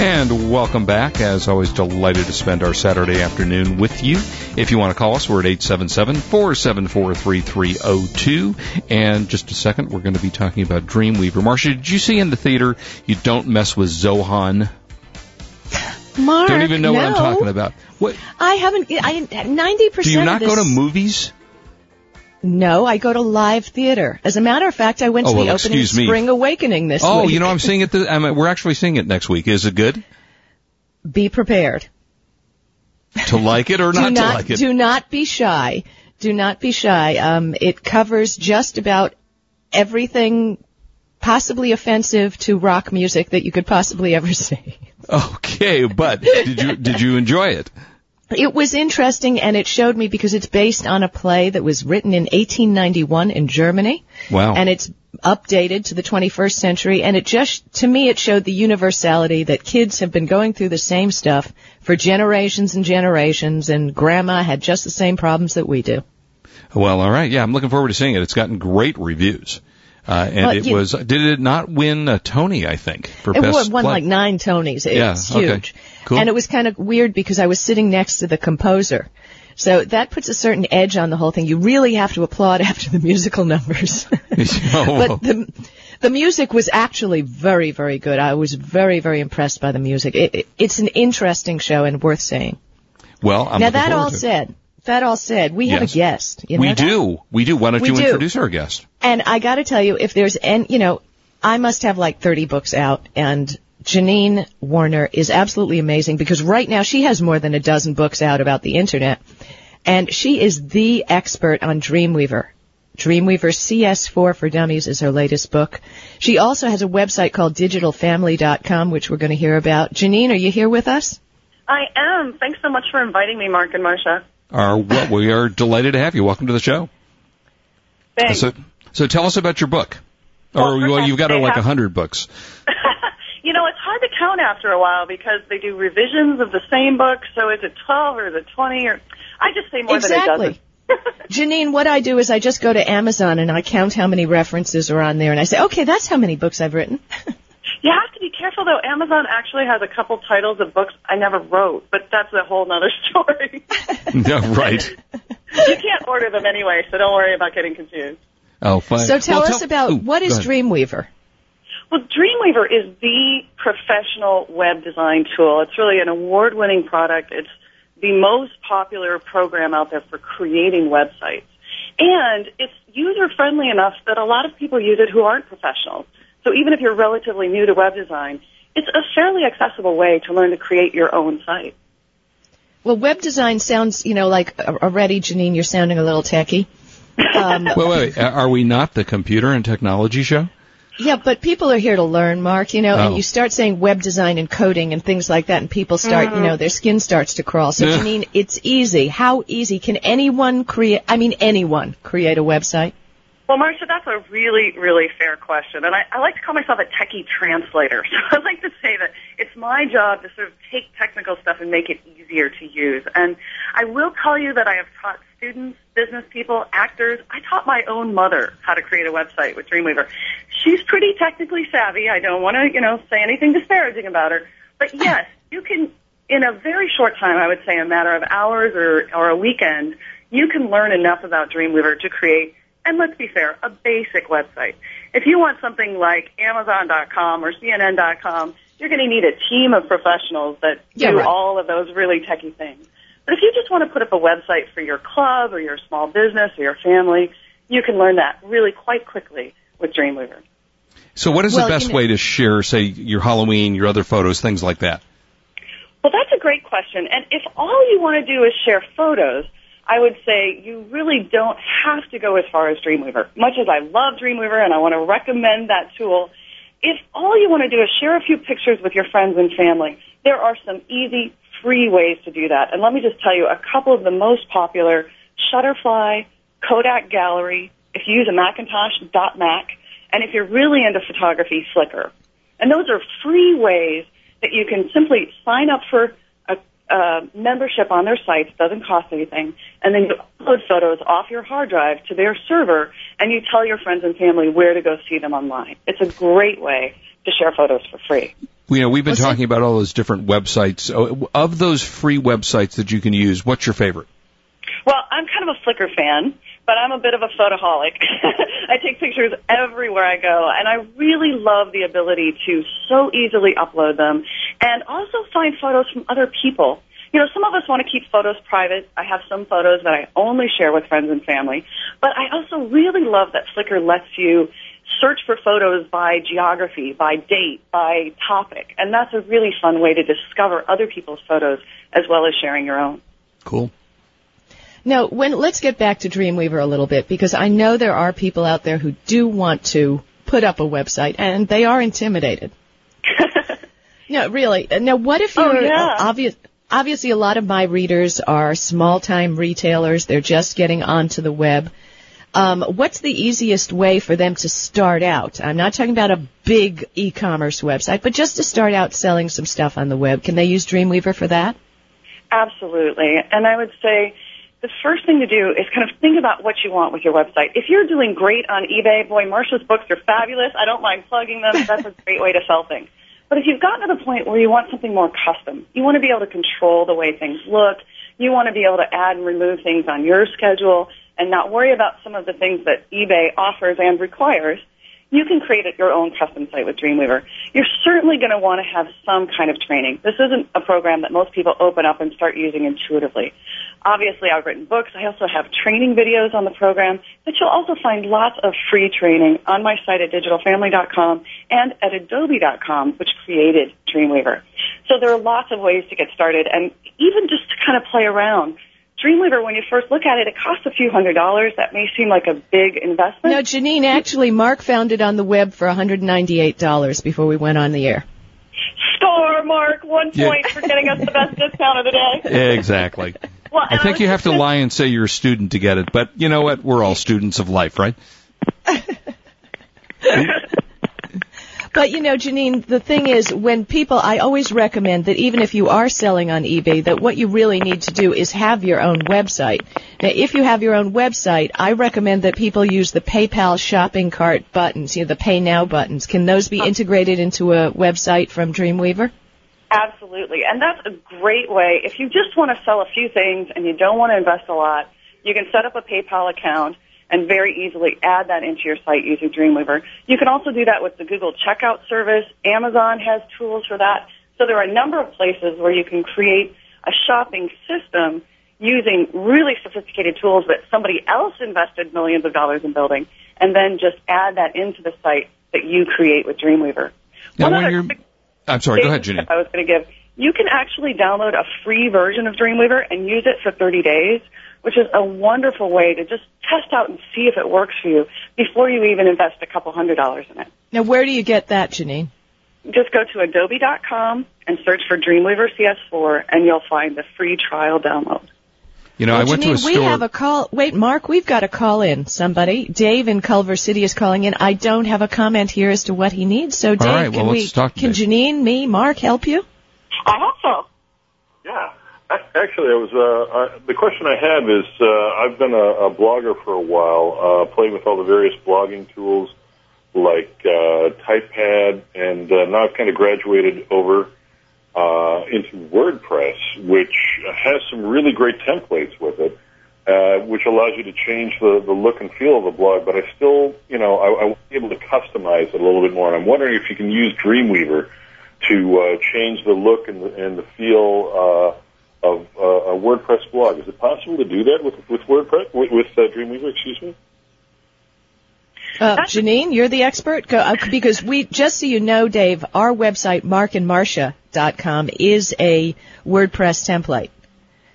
And welcome back. As always, delighted to spend our Saturday afternoon with you. If you want to call us, we're at 877-474-3302. And just a second, we're going to be talking about Dreamweaver. Marcia, did you see in the theater, you don't mess with Zohan? Mark, Don't even know no. what I'm talking about. What? I haven't. I ninety percent. Do you not of go to movies? No, I go to live theater. As a matter of fact, I went Oh, to the well, opening. Spring Awakening this Oh, week. Oh, you know, I'm seeing it. The, I mean, we're actually seeing it next week. Is it good? Be prepared. To like it or not, not to like it? do not be shy. Do not be shy. Um, it covers just about everything possibly offensive to rock music that you could possibly ever see. Okay, but did you did you enjoy it? It was interesting and it showed me because it's based on a play that was written in 1891 in Germany. Wow. And it's updated to the 21st century and it just, to me, it showed the universality that kids have been going through the same stuff for generations and generations and grandma had just the same problems that we do. Well, all right. Yeah, I'm looking forward to seeing it. It's gotten great reviews. Uh, and Well, it you- was, did it not win a Tony, I think, for It best won, won play? like nine Tonys. It's Yeah, okay. huge. Cool. And it was kind of weird because I was sitting next to the composer. So that puts a certain edge on the whole thing. You really have to applaud after the musical numbers. Oh, but the the music was actually very very good. I was very very impressed by the music. It, it, it's an interesting show and worth seeing. well, I'm now that all it. said, that all said, we have a guest. You know we that? do. We do. Why don't We you do. introduce our guest? And I got to tell you, if there's any, you know, I must have like 30 books out, and Janine Warner is absolutely amazing because right now she has more than a dozen books out about the internet, and she is the expert on Dreamweaver. Dreamweaver CS4 for Dummies is her latest book. She also has a website called digitalfamily.com, which we're going to hear about. Janine, are you here with us? I am. Thanks so much for inviting me, Mark and Marcia. Our, what we are delighted to have you. Welcome to the show. Thanks. So, so tell us about your book. Well, or well, you've got they like a have- hundred books. you know, it's hard to count after a while because they do revisions of the same book. So is it 12 or is it 20 or I just say more than a exactly. dozen. Janine, what I do is I just go to Amazon and I count how many references are on there and I say, okay, that's how many books I've written. You have to be careful though. Amazon actually has a couple titles of books I never wrote, but that's a whole nother story. no, right. you can't order them anyway, so don't worry about getting confused. Oh, fine. So tell Well, us about Ooh, what is. Dreamweaver? Well, Dreamweaver is the professional web design tool. It's really an award-winning product. It's the most popular program out there for creating websites. And it's user-friendly enough that a lot of people use it who aren't professionals. So even if you're relatively new to web design, it's a fairly accessible way to learn to create your own site. Well, web design sounds, you know, like uh, already, Janine, you're sounding a little techie. Um, Wait, wait, wait. Are we not the computer and technology show? yeah, but people are here to learn, Mark, you know, Oh. and you start saying web design and coding and things like that, and people start, you know, their skin starts to crawl. So, Yeah. Janine, it's easy. How easy can anyone create, I mean, anyone create a website? Well, Marcia, that's a really, really fair question. And I, I like to call myself a techie translator. So I like to say that it's my job to sort of take technical stuff and make it easier to use. And I will tell you that I have taught students, business people, actors. I taught my own mother how to create a website with Dreamweaver. She's pretty technically savvy. I don't want to, you know, say anything disparaging about her. But yes, you can, in a very short time, I would say a matter of hours or, or a weekend, you can learn enough about Dreamweaver to create and let's be fair, a basic website. If you want something like Amazon.com or CNN.com, you're going to need a team of professionals that Yeah, do right. all of those really techy things. But if you just want to put up a website for your club or your small business or your family, you can learn that really quite quickly with Dreamweaver. So, what is Well, the best you know- way to share, say, your Halloween, your other photos, things like that? Well, that's a great question. And if all you want to do is share photos, I would say you really don't have to go as far as Dreamweaver. Much as I love Dreamweaver and I want to recommend that tool, if all you want to do is share a few pictures with your friends and family, there are some easy, free ways to do that. And let me just tell you a couple of the most popular, Shutterfly, Kodak Gallery, if you use a Macintosh, Dot Mac, and if you're really into photography, Flickr. And those are free ways that you can simply sign up for a, a membership on their sites, doesn't cost anything, and then you upload photos off your hard drive to their server, and you tell your friends and family where to go see them online. It's a great way to share photos for free. You know, we've been What's talking about all those different websites. Oh, Of those free websites that you can use, what's your favorite? Well, I'm kind of a Flickr fan, but I'm a bit of a photoholic. I take pictures everywhere I go, and I really love the ability to so easily upload them and also find photos from other people. You know, some of us want to keep photos private. I have some photos that I only share with friends and family, but I also really love that Flickr lets you search for photos by geography, by date, by topic, and that's a really fun way to discover other people's photos as well as sharing your own. Cool. Now, when let's get back to Dreamweaver a little bit because I know there are people out there who do want to put up a website and they are intimidated. no, really. Now, what if Oh, you're yeah. obvious? Obviously, a lot of my readers are small-time retailers. They're just getting onto the web. Um, what's the easiest way for them to start out? I'm not talking about a big e-commerce website, but just to start out selling some stuff on the web. Can they use Dreamweaver for that? Absolutely. And I would say the first thing to do is kind of think about what you want with your website. If you're doing great on eBay, boy, Marcia's books are fabulous. I don't mind plugging them. That's a great way to sell things. But if you've gotten to the point where you want something more custom, you want to be able to control the way things look, you want to be able to add and remove things on your schedule and not worry about some of the things that eBay offers and requires, you can create your own custom site with Dreamweaver. You're certainly going to want to have some kind of training. This isn't a program that most people open up and start using intuitively. Obviously, I've written books. I also have training videos on the program, but you'll also find lots of free training on my site at digitalfamily.com and at adobe.com, which created Dreamweaver. So there are lots of ways to get started and even just to kind of play around. Dreamweaver, when you first look at it, it costs a few hundred dollars. That may seem like a big investment. No, Janine, actually, Mark found it on the web for $198 before we went on the air. Score, Mark, one Yeah. point for getting us the best discount of the day. Exactly. Well, I think you have to lie and say you're a student to get it, but you know what? We're all students of life, right? But you know, Janine, the thing is, when people, I always recommend that even if you are selling on eBay, that what you really need to do is have your own website. Now, if you have your own website, I recommend that people use the PayPal shopping cart buttons, you know, the Pay Now buttons. Can those be integrated into a website from Dreamweaver? Absolutely. And that's a great way. If you just want to sell a few things and you don't want to invest a lot, you can set up a PayPal account and very easily add that into your site using Dreamweaver. You can also do that with the Google checkout service. Amazon has tools for that. So there are a number of places where you can create a shopping system using really sophisticated tools that somebody else invested millions of dollars in building and then just add that into the site that you create with Dreamweaver. Now, One when other you're, quick I'm sorry. Go ahead, tip Janine. I was going to give. You can actually download a free version of Dreamweaver and use it for 30 days, which is a wonderful way to just test out and see if it works for you before you even invest a couple hundred dollars in it. Now, where do you get that, Janine? Just go to adobe.com and search for Dreamweaver CS4 and you'll find the free trial download. You know, Well, I went to a Janine, we store. have a call. Wait, Mark, we've got a call in. Somebody, Dave in Culver City is calling in. I don't have a comment here as to what he needs. So, Dave, right, well, can let's we, talk to can Dave. Janine, me, Mark help you? I hope so. Yeah. A- Actually, I was uh, I, the question I have is uh, I've been a, a blogger for a while, uh, playing with all the various blogging tools like uh, TypePad, and uh, now I've kind of graduated over uh, into WordPress, which has some really great templates with it, uh, which allows you to change the, the look and feel of the blog. But I still, you know, I, I want to be able to customize it a little bit more, and I'm wondering if you can use Dreamweaver to uh, change the look and the, and the feel uh, of uh, a WordPress blog. Is it possible to do that with with WordPress with, with uh, Dreamweaver? Excuse me. Uh, Janine, you're the expert. Go, uh, because we, just so you know, Dave, our website, markandmarsha.com, is a WordPress template.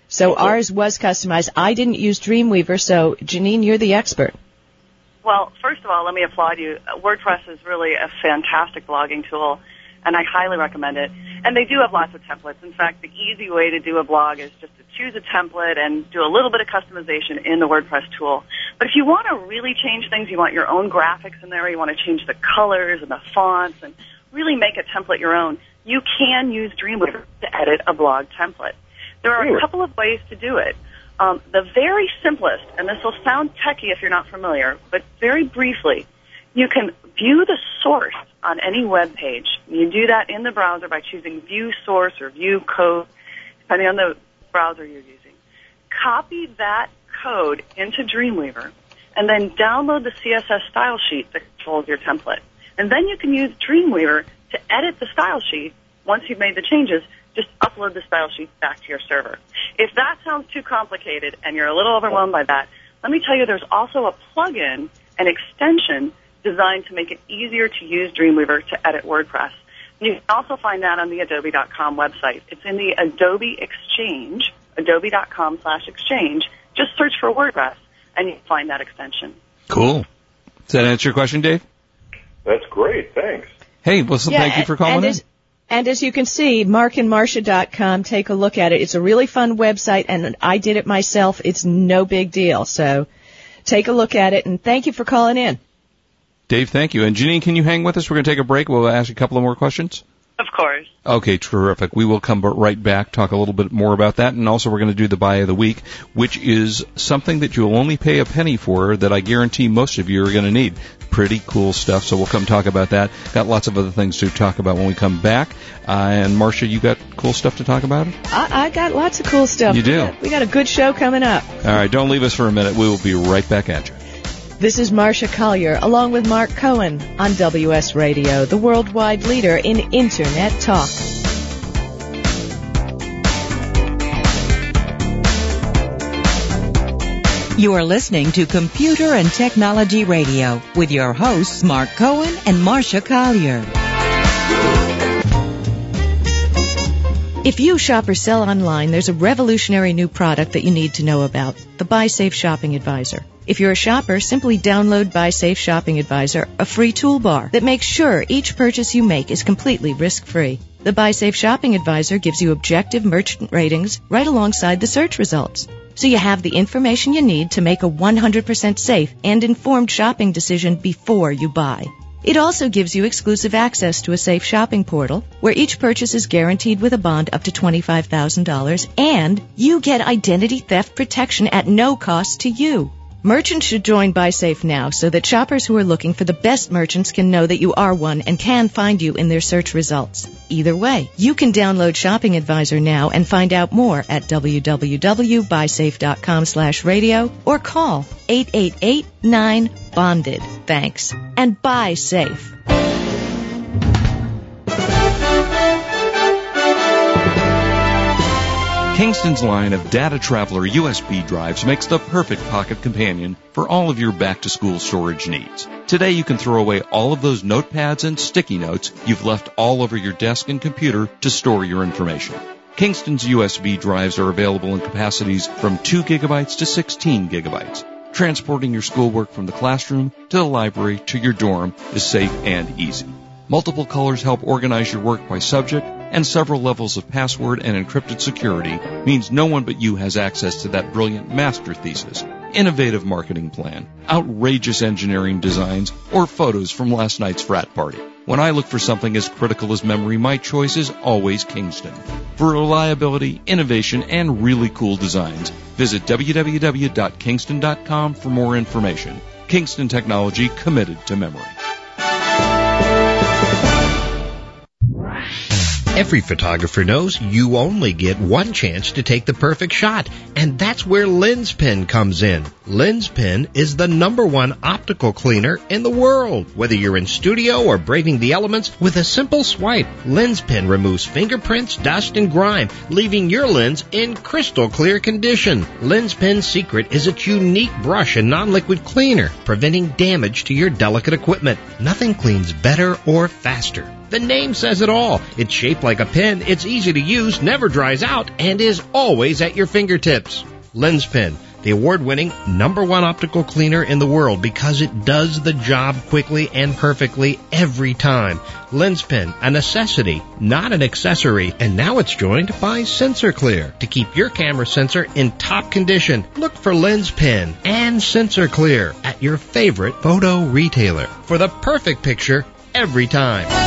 So Okay. ours was customized. I didn't use Dreamweaver, so Janine, you're the expert. Well, first of all, let me applaud you. WordPress is really a fantastic blogging tool, and I highly recommend it. And they do have lots of templates. In fact, the easy way to do a blog is just to choose a template and do a little bit of customization in the WordPress tool. But if you want to really change things, you want your own graphics in there, you want to change the colors and the fonts and really make a template your own, you can use Dreamweaver to edit a blog template. There are a couple of ways to do it. Um, the very simplest, and this will sound techy if you're not familiar, but very briefly, you can view the source on any web page. You do that in the browser by choosing View Source or View Code, depending on the browser you're using. Copy that code into Dreamweaver, and then download the CSS style sheet that controls your template. And then you can use Dreamweaver to edit the style sheet once you've made the changes. Just upload the style sheet back to your server. If that sounds too complicated and you're a little overwhelmed by that, let me tell you there's also a plugin, an extension designed to make it easier to use Dreamweaver to edit WordPress. You can also find that on the Adobe.com website. It's in the Adobe Exchange, adobe.com slash exchange. Just search for WordPress and you can find that extension. Cool. Does that answer your question, Dave? That's great. Thanks. Hey, well, so thank you for calling and in. As, and as you can see, markandmarcia.com, take a look at it. It's a really fun website, and I did it myself. It's no big deal. So take a look at it, and thank you for calling in. Dave, thank you. And Janine, can you hang with us? We're going to take a break. We'll ask a couple of more questions. Of course. Okay, terrific. We will come right back, talk a little bit more about that, and also we're going to do the buy of the week, which is something that you'll only pay a penny for that I guarantee most of you are going to need. Pretty cool stuff, so we'll come talk about that. Got lots of other things to talk about when we come back. Uh, and Marcia, you got cool stuff to talk about? I, I got lots of cool stuff. You do? We got, we got a good show coming up. All right, don't leave us for a minute. We will be right back at you. This is Marcia Collier, along with Mark Cohen on WS Radio, the worldwide leader in Internet talk. You are listening to Computer and Technology Radio with your hosts Mark Cohen and Marcia Collier. If you shop or sell online, there's a revolutionary new product that you need to know about, the Buy Safe Shopping Advisor. If you're a shopper, simply download Buy Safe Shopping Advisor, a free toolbar that makes sure each purchase you make is completely risk-free. The Buy Safe Shopping Advisor gives you objective merchant ratings right alongside the search results. So you have the information you need to make a 100% safe and informed shopping decision before you buy. It also gives you exclusive access to a safe shopping portal where each purchase is guaranteed with a bond up to $25,000 and you get identity theft protection at no cost to you. Merchants should join BuySafe now so that shoppers who are looking for the best merchants can know that you are one and can find you in their search results. Either way, you can download Shopping Advisor now and find out more at www.buysafe.com slash radio or call 888-9-BONDED. Thanks. And buy safe. Kingston's line of DataTraveler USB drives makes the perfect pocket companion for all of your back to school storage needs. Today you can throw away all of those notepads and sticky notes you've left all over your desk and computer to store your information. Kingston's USB drives are available in capacities from 2 gigabytes to 16 gigabytes. Transporting your schoolwork from the classroom to the library to your dorm is safe and easy. Multiple colors help organize your work by subject, and several levels of password and encrypted security means no one but you has access to that brilliant master thesis, innovative marketing plan, outrageous engineering designs, or photos from last night's frat party. When I look for something as critical as memory, my choice is always Kingston. For reliability, innovation, and really cool designs, visit www.kingston.com for more information. Kingston Technology committed to memory. Every photographer knows you only get one chance to take the perfect shot, and that's where LensPen comes in. LensPen is the number one optical cleaner in the world. Whether you're in studio or braving the elements, with a simple swipe, LensPen removes fingerprints, dust, and grime, leaving your lens in crystal clear condition. LensPen's secret is its unique brush and non-liquid cleaner, preventing damage to your delicate equipment. Nothing cleans better or faster. The name says it all. It's shaped like a pen, it's easy to use, never dries out, and is always at your fingertips. LensPen, the award-winning number one optical cleaner in the world because it does the job quickly and perfectly every time. LensPen, a necessity, not an accessory, and now it's joined by SensorClear to keep your camera sensor in top condition. Look for LensPen and SensorClear at your favorite photo retailer for the perfect picture every time.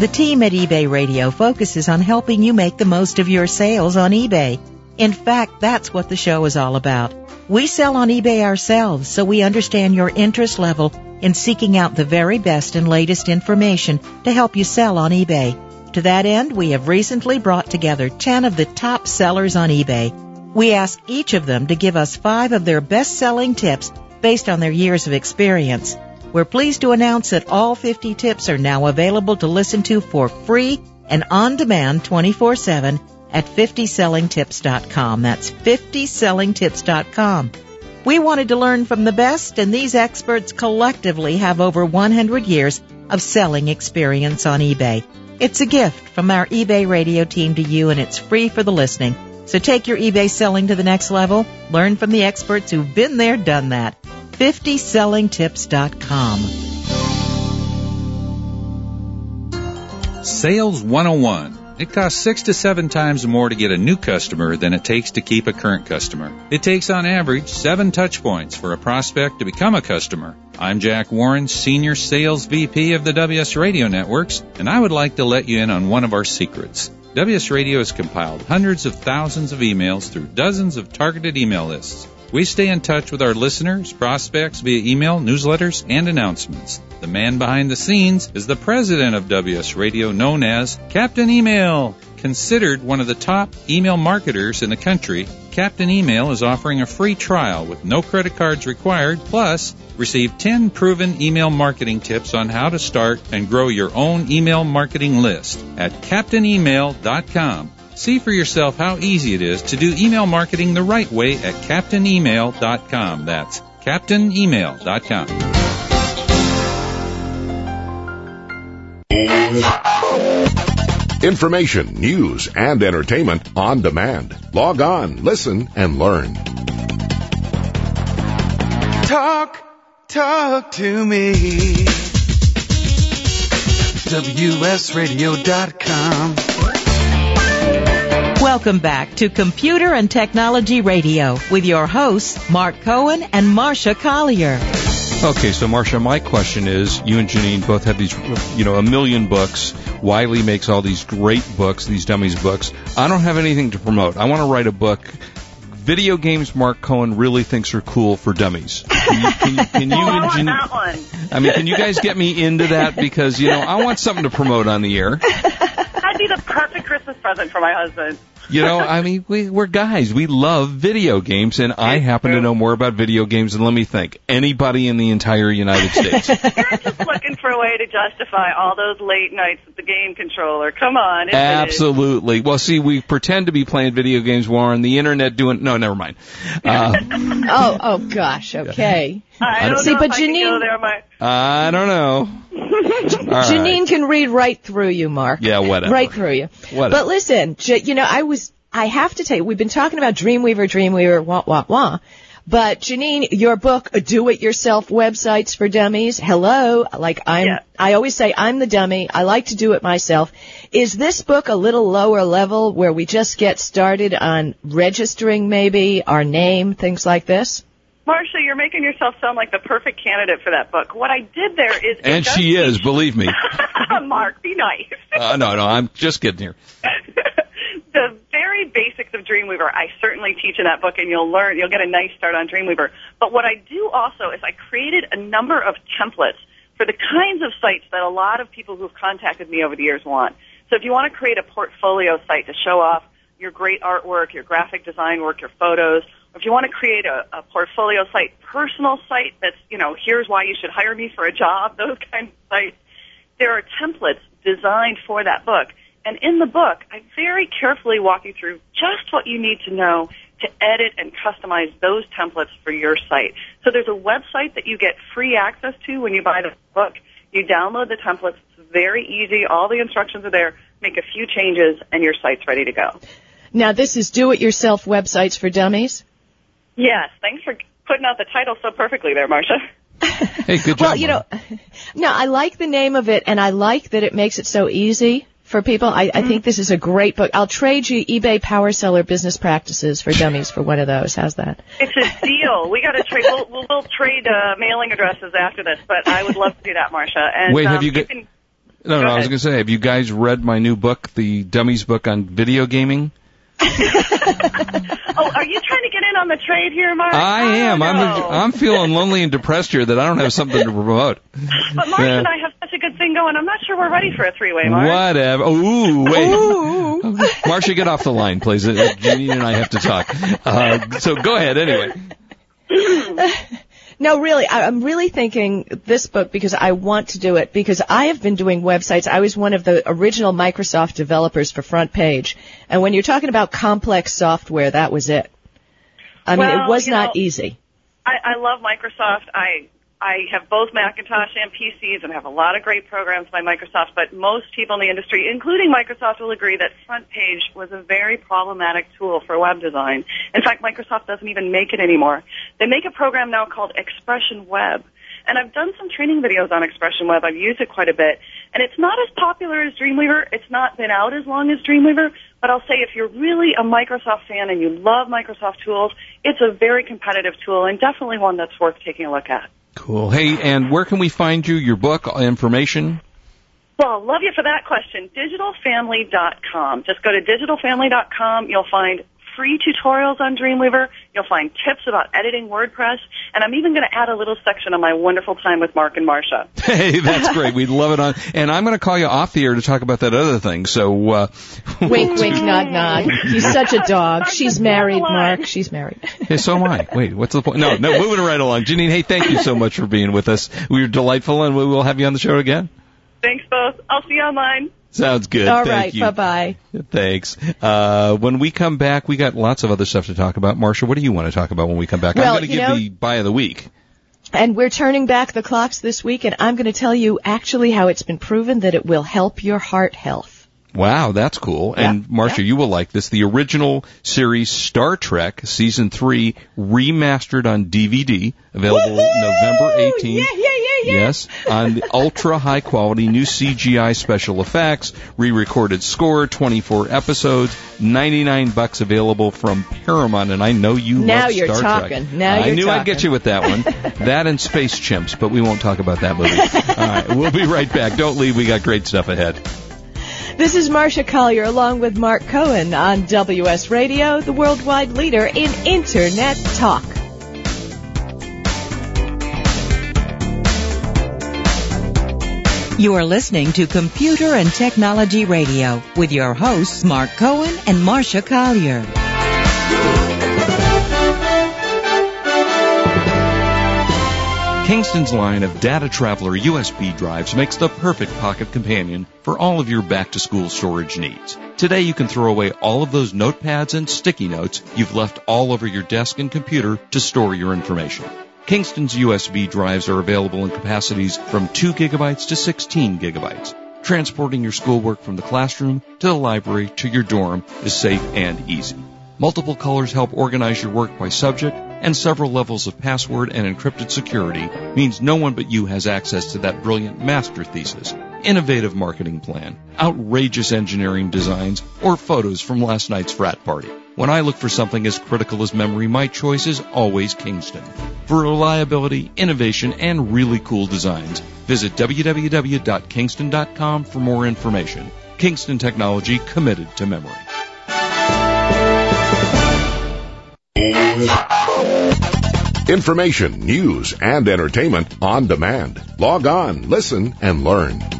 The team at eBay Radio focuses on helping you make the most of your sales on eBay. In fact, that's what the show is all about. We sell on eBay ourselves, so we understand your interest level in seeking out the very best and latest information to help you sell on eBay. To that end, we have recently brought together 10 of the top sellers on eBay. We ask each of them to give us five of their best selling tips based on their years of experience. We're pleased to announce that all 50 tips are now available to listen to for free and on demand 24-7 at 50sellingtips.com. That's 50sellingtips.com. We wanted to learn from the best and these experts collectively have over 100 years of selling experience on eBay. It's a gift from our eBay radio team to you and it's free for the listening. So take your eBay selling to the next level. Learn from the experts who've been there, done that. 50sellingtips.com. Sales 101. It costs six to seven times more to get a new customer than it takes to keep a current customer. It takes on average seven touch points for a prospect to become a customer. I'm Jack Warren, Senior Sales VP of the WS Radio Networks, and I would like to let you in on one of our secrets. WS Radio has compiled hundreds of thousands of emails through dozens of targeted email lists. We stay in touch with our listeners, prospects via email, newsletters, and announcements. The man behind the scenes is the president of WS Radio, known as Captain Email. Considered one of the top email marketers in the country, Captain Email is offering a free trial with no credit cards required, plus receive 10 proven email marketing tips on how to start and grow your own email marketing list at captainemail.com. See for yourself how easy it is to do email marketing the right way at captainemail.com. That's captainemail.com. Information, news, and entertainment on demand. Log on, listen, and learn. Talk, talk to me. WSRadio.com. Welcome back to Computer and Technology Radio with your hosts, Mark Cohen and Marcia Collier. Okay, so Marcia, my question is, you and Janine both have these, you know, a million books. Wiley makes all these great books, these dummies books. I don't have anything to promote. I want to write a book. Video games Mark Cohen really thinks are cool for dummies. Can you, can, you- can you Oh, I and want Janine, that one. I mean, can you guys get me into that? Because, you know, I want something to promote on the air. That'd be the perfect Christmas present for my husband. You know, I mean, we, we're guys. We love video games, and I happen to know more about video games than, let me think, anybody in the entire United States. You're just looking for a way to justify all those late nights with the game controller. Come on. isn't it? Absolutely. Well, see, we pretend to be playing video games. We're the internet doing. No, never mind. Uh, Oh, oh gosh, okay. I don't See, know but if I can Janine- go there. My, I don't know. All right. Janine can read right through you, Mark. Yeah, whatever. Right through you. Whatever. But listen, you know, I was, I have to tell you, we've been talking about Dreamweaver, Dreamweaver, wah, wah, wah. But Janine, your book, Do-It-Yourself Websites for Dummies, hello, like I'm, Yeah. I always say I'm the dummy, I like to do it myself. Is this book a little lower level where we just get started on registering maybe our name, things like this? Marcia, you're making yourself sound like the perfect candidate for that book. What I did there is, and she is, believe me. Mark, be nice. Uh, no, no, I'm just kidding here. the very basics of Dreamweaver, I certainly teach in that book, and you'll learn, you'll get a nice start on Dreamweaver. But what I do also is I created a number of templates for the kinds of sites that a lot of people who've contacted me over the years want. So if you want to create a portfolio site to show off your great artwork, your graphic design work, your photos, if you want to create a, a portfolio site, personal site that's, you know, here's why you should hire me for a job, those kinds of sites, there are templates designed for that book. And in the book, I very carefully walk you through just what you need to know to edit and customize those templates for your site. So there's a website that you get free access to when you buy the book. You download the templates. It's very easy. All the instructions are there. Make a few changes and your site's ready to go. Now this is Do-It-Yourself Websites for Dummies? Yes. Thanks for putting out the title so perfectly there, Marcia. Hey, good job. Well, you know, no, I like the name of it, and I like that it makes it so easy for people. I, I think this is a great book. I'll trade you eBay Power Seller Business Practices for Dummies for one of those. How's that? It's a deal. We got to trade. We'll, we'll, we'll trade uh, mailing addresses after this, but I would love to do that, Marcia. And Wait, have um, you got- can, No, Go no, I was going to say, have you guys read my new book, the Dummies book on video gaming? Oh, are you trying to get in on the trade here, Mark? I am. I'm know. I'm feeling lonely and depressed here that I don't have something to promote. But Mark Yeah. and I have such a good thing going. I'm not sure we're ready for a three-way, Mark. Whatever. Ooh, wait. Marcia, get off the line, please. Uh, Janine and I have to talk. Uh, so go ahead anyway. No, really, I, I'm really thinking this book because I want to do it because I have been doing websites. I was one of the original Microsoft developers for FrontPage. And when you're talking about complex software, that was it. I mean, Well, it was not know, easy. I, I love Microsoft. I I have both Macintosh and PCs and have a lot of great programs by Microsoft, but most people in the industry, including Microsoft, will agree that FrontPage was a very problematic tool for web design. In fact, Microsoft doesn't even make it anymore. They make a program now called Expression Web. And I've done some training videos on Expression Web. I've used it quite a bit. And it's not as popular as Dreamweaver. It's not been out as long as Dreamweaver. But I'll say if you're really a Microsoft fan and you love Microsoft tools, it's a very competitive tool and definitely one that's worth taking a look at. Cool. Hey, and where can we find you? Your book uh, information? Well, love you for that question. Digitalfamily.com. Just go to digitalfamily.com. You'll find free tutorials on Dreamweaver. You'll find tips about editing WordPress. And I'm even going to add a little section on my wonderful time with Mark and Marcia. Hey, that's great. We'd love it on. And I'm going to call you off the air to talk about that other thing. So, uh, Wink, wink, nod, nod. He's such a dog. She's married, down the line. Mark. She's married. hey, so am I. Wait, what's the point? No, no, moving right along. Janine, hey, thank you so much for being with us. We were delightful and we will have you on the show again. Thanks both. I'll see you online. Sounds good. All Thank right, bye bye. Thanks. Uh, when we come back, we got lots of other stuff to talk about. Marcia, what do you want to talk about when we come back? Well, I'm going to give know- the buy of the week. And we're turning back the clocks this week, and I'm going to tell you actually how it's been proven that it will help your heart health. Wow, that's cool. Yeah, And Marcia, yeah. you will like this. The original series Star Trek season 3 remastered on DVD, available November 18th. Yeah, yeah, yeah, yeah. Yes, on the ultra high quality new CGI special effects, re-recorded score, 24 episodes, 99 bucks available from Paramount and I know you love Star Trek. Now love you're Star talking. Trek. Now I you're knew I'd get you with that one. that and Space Chimps, but we won't talk about that movie. All right, we'll be right back. Don't leave. We got great stuff ahead. This is Marcia Collier along with Mark Cohen on WS Radio, the worldwide leader in Internet talk. You are listening to Computer and Technology Radio with your hosts Mark Cohen and Marcia Collier. Kingston's line of DataTraveler USB drives makes the perfect pocket companion for all of your back to school storage needs. Today you can throw away all of those notepads and sticky notes you've left all over your desk and computer to store your information. Kingston's USB drives are available in capacities from 2 gigabytes to 16 gigabytes. Transporting your schoolwork from the classroom to the library to your dorm is safe and easy. Multiple colors help organize your work by subject, and several levels of password and encrypted security means no one but you has access to that brilliant master thesis, innovative marketing plan, outrageous engineering designs, or photos from last night's frat party. When I look for something as critical as memory, my choice is always Kingston. For reliability, innovation, and really cool designs, visit www.kingston.com for more information. Kingston Technology committed to memory. Information, news, and entertainment on demand. Log on, listen, and learn.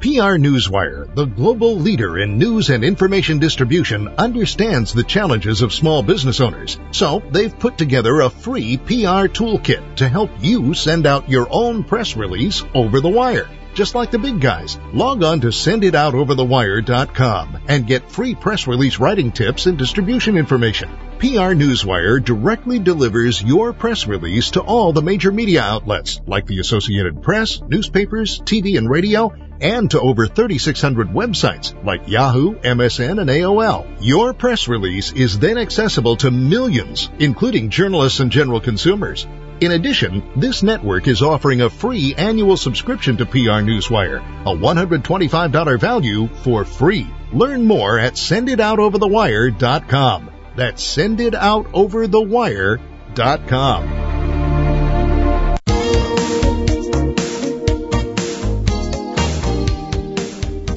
PR Newswire, the global leader in news and information distribution, understands the challenges of small business owners. So they've put together a free PR toolkit to help you send out your own press release over the wire. Just like the big guys, log on to senditoutoverthewire.com and get free press release writing tips and distribution information. PR Newswire directly delivers your press release to all the major media outlets like the Associated Press, newspapers, TV and radio, and to over 3,600 websites like Yahoo, MSN, and AOL. Your press release is then accessible to millions, including journalists and general consumers. In addition, this network is offering a free annual subscription to PR Newswire, a $125 value for free. Learn more at senditoutoverthewire.com. That's senditoutoverthewire.com.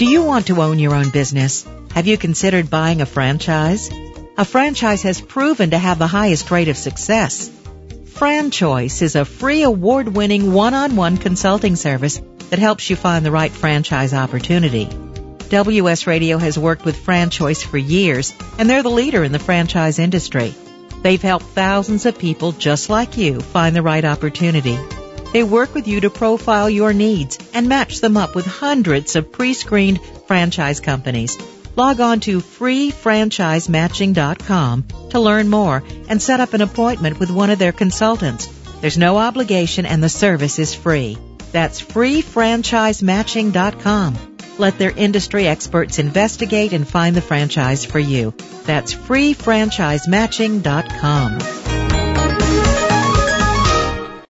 Do you want to own your own business? Have you considered buying a franchise? A franchise has proven to have the highest rate of success. FranChoice is a free award-winning one-on-one consulting service that helps you find the right franchise opportunity. WS Radio has worked with FranChoice for years, and they're the leader in the franchise industry. They've helped thousands of people just like you find the right opportunity. They work with you to profile your needs and match them up with hundreds of pre-screened franchise companies. Log on to freefranchisematching.com to learn more and set up an appointment with one of their consultants. There's no obligation and the service is free. That's freefranchisematching.com. Let their industry experts investigate and find the franchise for you. That's freefranchisematching.com.